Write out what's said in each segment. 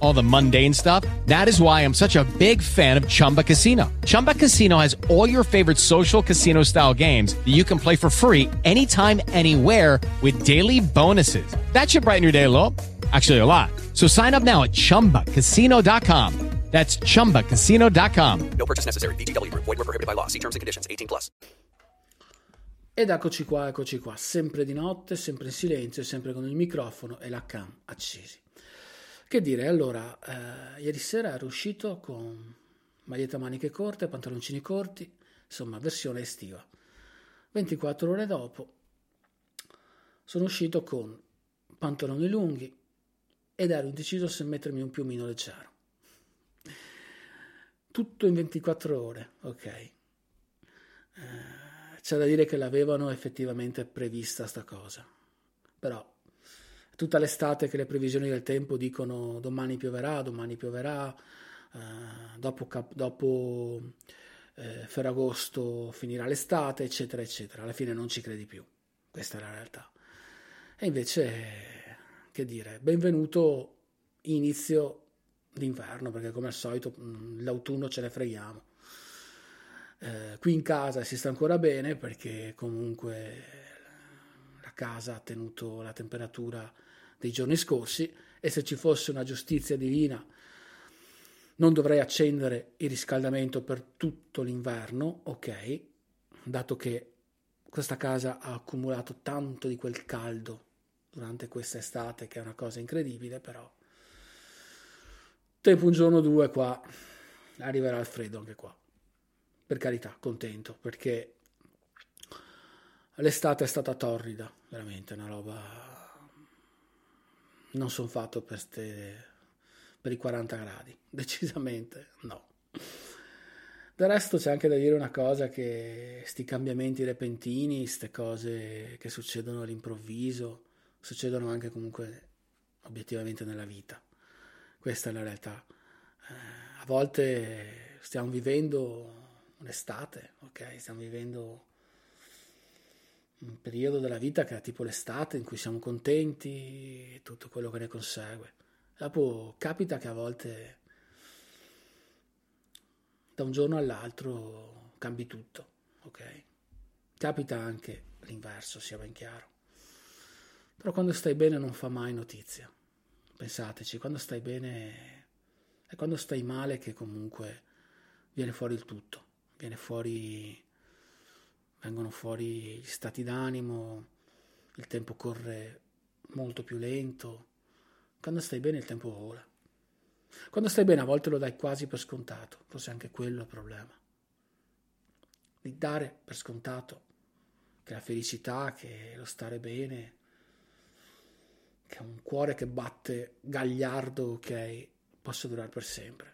all the mundane stuff. That is why I'm such a big fan of Chumba Casino. Chumba Casino has all your favorite social casino style games that you can play for free anytime, anywhere with daily bonuses. That should brighten your day a little. Actually, a lot. So sign up now at chumbacasino.com. That's chumbacasino.com. No purchase necessary. VGW. Void were prohibited by law. See terms and conditions. 18 plus. Ed eccoci qua, eccoci qua, sempre di notte, sempre in silenzio, sempre con il microfono e la cam accesi. Che dire, allora, eh, ieri sera ero uscito con maglietta maniche corte, pantaloncini corti, insomma, versione estiva. 24 ore dopo sono uscito con pantaloni lunghi ed ero indeciso se mettermi un piumino leggero. Tutto in 24 ore, ok. Eh, c'è da dire che l'avevano effettivamente prevista sta cosa. Però tutta l'estate che le previsioni del tempo dicono domani pioverà, domani pioverà, eh, dopo, cap- dopo eh, Ferragosto finirà l'estate, eccetera, eccetera. Alla fine non ci credi più. Questa è la realtà. E invece, che dire, benvenuto inizio d'inverno, perché come al solito mh, l'autunno ce ne freghiamo. Eh, qui in casa si sta ancora bene perché comunque casa ha tenuto la temperatura dei giorni scorsi e se ci fosse una giustizia divina non dovrei accendere il riscaldamento per tutto l'inverno, ok, dato che questa casa ha accumulato tanto di quel caldo durante questa estate che è una cosa incredibile, però tempo un giorno o due qua arriverà il freddo anche qua. Per carità, contento perché l'estate è stata torrida, veramente una roba. Non sono fatto per, ste... per i 40 gradi, decisamente no. Del resto c'è anche da dire una cosa che sti cambiamenti repentini, queste cose che succedono all'improvviso, succedono anche comunque obiettivamente nella vita. Questa è la realtà. Eh, a volte stiamo vivendo un'estate, ok? Stiamo vivendo un periodo della vita che è tipo l'estate in cui siamo contenti e tutto quello che ne consegue. Dopo capita che a volte da un giorno all'altro cambi tutto, ok? Capita anche l'inverso, sia ben chiaro. Però quando stai bene non fa mai notizia. Pensateci, quando stai bene è quando stai male che comunque viene fuori il tutto viene fuori, vengono fuori gli stati d'animo, il tempo corre molto più lento. Quando stai bene il tempo vola. Quando stai bene a volte lo dai quasi per scontato, forse anche quello è il problema. Di dare per scontato che la felicità, che lo stare bene, che un cuore che batte gagliardo, ok, possa durare per sempre.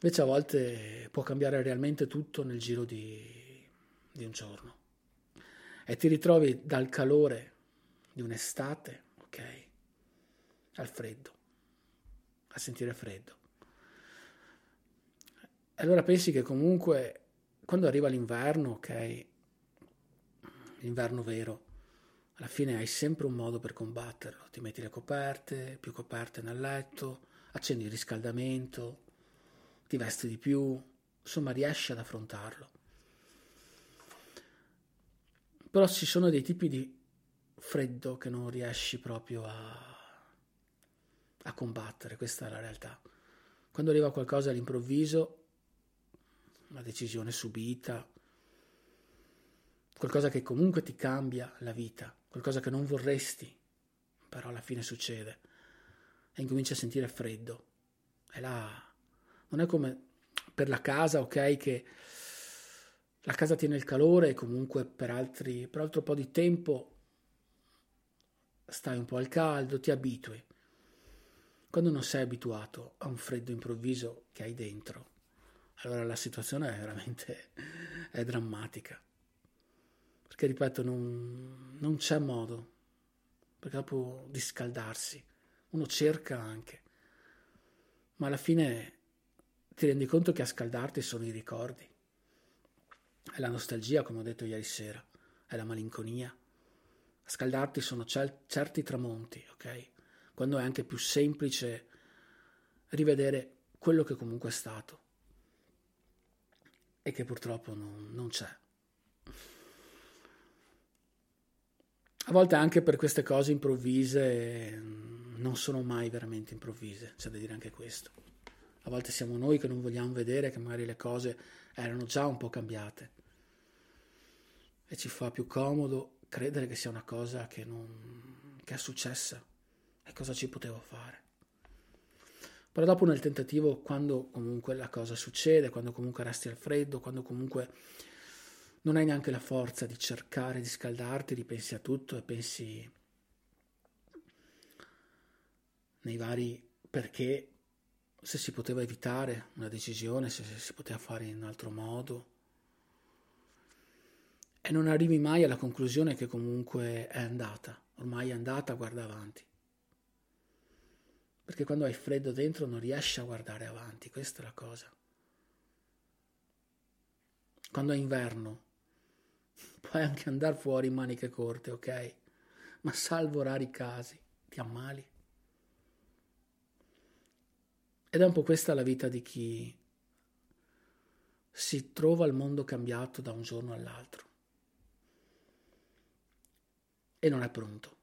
Invece a volte può cambiare realmente tutto nel giro di, di un giorno. E ti ritrovi dal calore di un'estate, ok, al freddo, a sentire freddo. E allora pensi che comunque quando arriva l'inverno, ok, l'inverno vero, alla fine hai sempre un modo per combatterlo. Ti metti le coperte, più coperte nel letto, accendi il riscaldamento, ti vesti di più, insomma riesci ad affrontarlo. Però ci sono dei tipi di freddo che non riesci proprio a, a combattere, questa è la realtà. Quando arriva qualcosa all'improvviso, una decisione subita, qualcosa che comunque ti cambia la vita, qualcosa che non vorresti, però alla fine succede, e incominci a sentire freddo. E là non è come per la casa, ok, che la casa tiene il calore e comunque per, altri, per altro po' di tempo stai un po' al caldo, ti abitui. Quando non sei abituato a un freddo improvviso che hai dentro, allora la situazione è veramente è drammatica. Perché, ripeto, non, non c'è modo, perché dopo di scaldarsi, uno cerca anche, ma alla fine ti rendi conto che a scaldarti sono i ricordi, è la nostalgia, come ho detto ieri sera, è la malinconia. A scaldarti sono certi tramonti, ok? Quando è anche più semplice rivedere quello che comunque è stato e che purtroppo non, non c'è. A volte anche per queste cose improvvise non sono mai veramente improvvise, c'è da dire anche questo. A volte siamo noi che non vogliamo vedere che magari le cose erano già un po' cambiate e ci fa più comodo credere che sia una cosa che, non, che è successa e cosa ci potevo fare. Però dopo nel tentativo, quando comunque la cosa succede, quando comunque resti al freddo, quando comunque non hai neanche la forza di cercare di scaldarti, ripensi a tutto e pensi nei vari perché, se si poteva evitare una decisione, se si poteva fare in un altro modo, e non arrivi mai alla conclusione che comunque è andata, ormai è andata, guarda avanti. Perché quando hai freddo dentro non riesci a guardare avanti, questa è la cosa. Quando è inverno puoi anche andare fuori in maniche corte, ok? Ma salvo rari casi, ti ammali. Ed è un po' questa la vita di chi si trova al mondo cambiato da un giorno all'altro e non è pronto.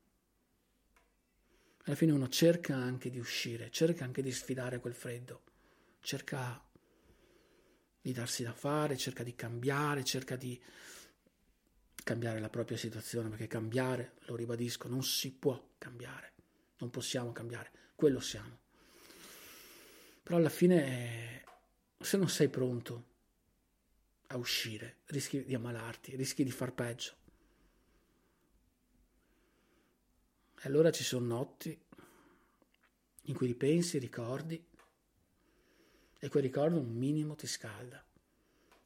Alla fine uno cerca anche di uscire, cerca anche di sfidare quel freddo, cerca di darsi da fare, cerca di cambiare, cerca di cambiare la propria situazione, perché cambiare, lo ribadisco, non si può cambiare, non possiamo cambiare, quello siamo. Però alla fine, se non sei pronto a uscire, rischi di ammalarti, rischi di far peggio. E allora ci sono notti in cui ripensi, ricordi, e quel ricordo un minimo ti scalda,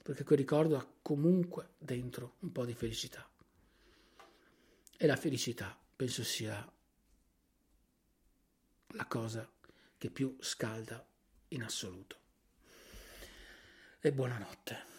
perché quel ricordo ha comunque dentro un po' di felicità. E la felicità penso sia la cosa che più scalda in assoluto. E buonanotte.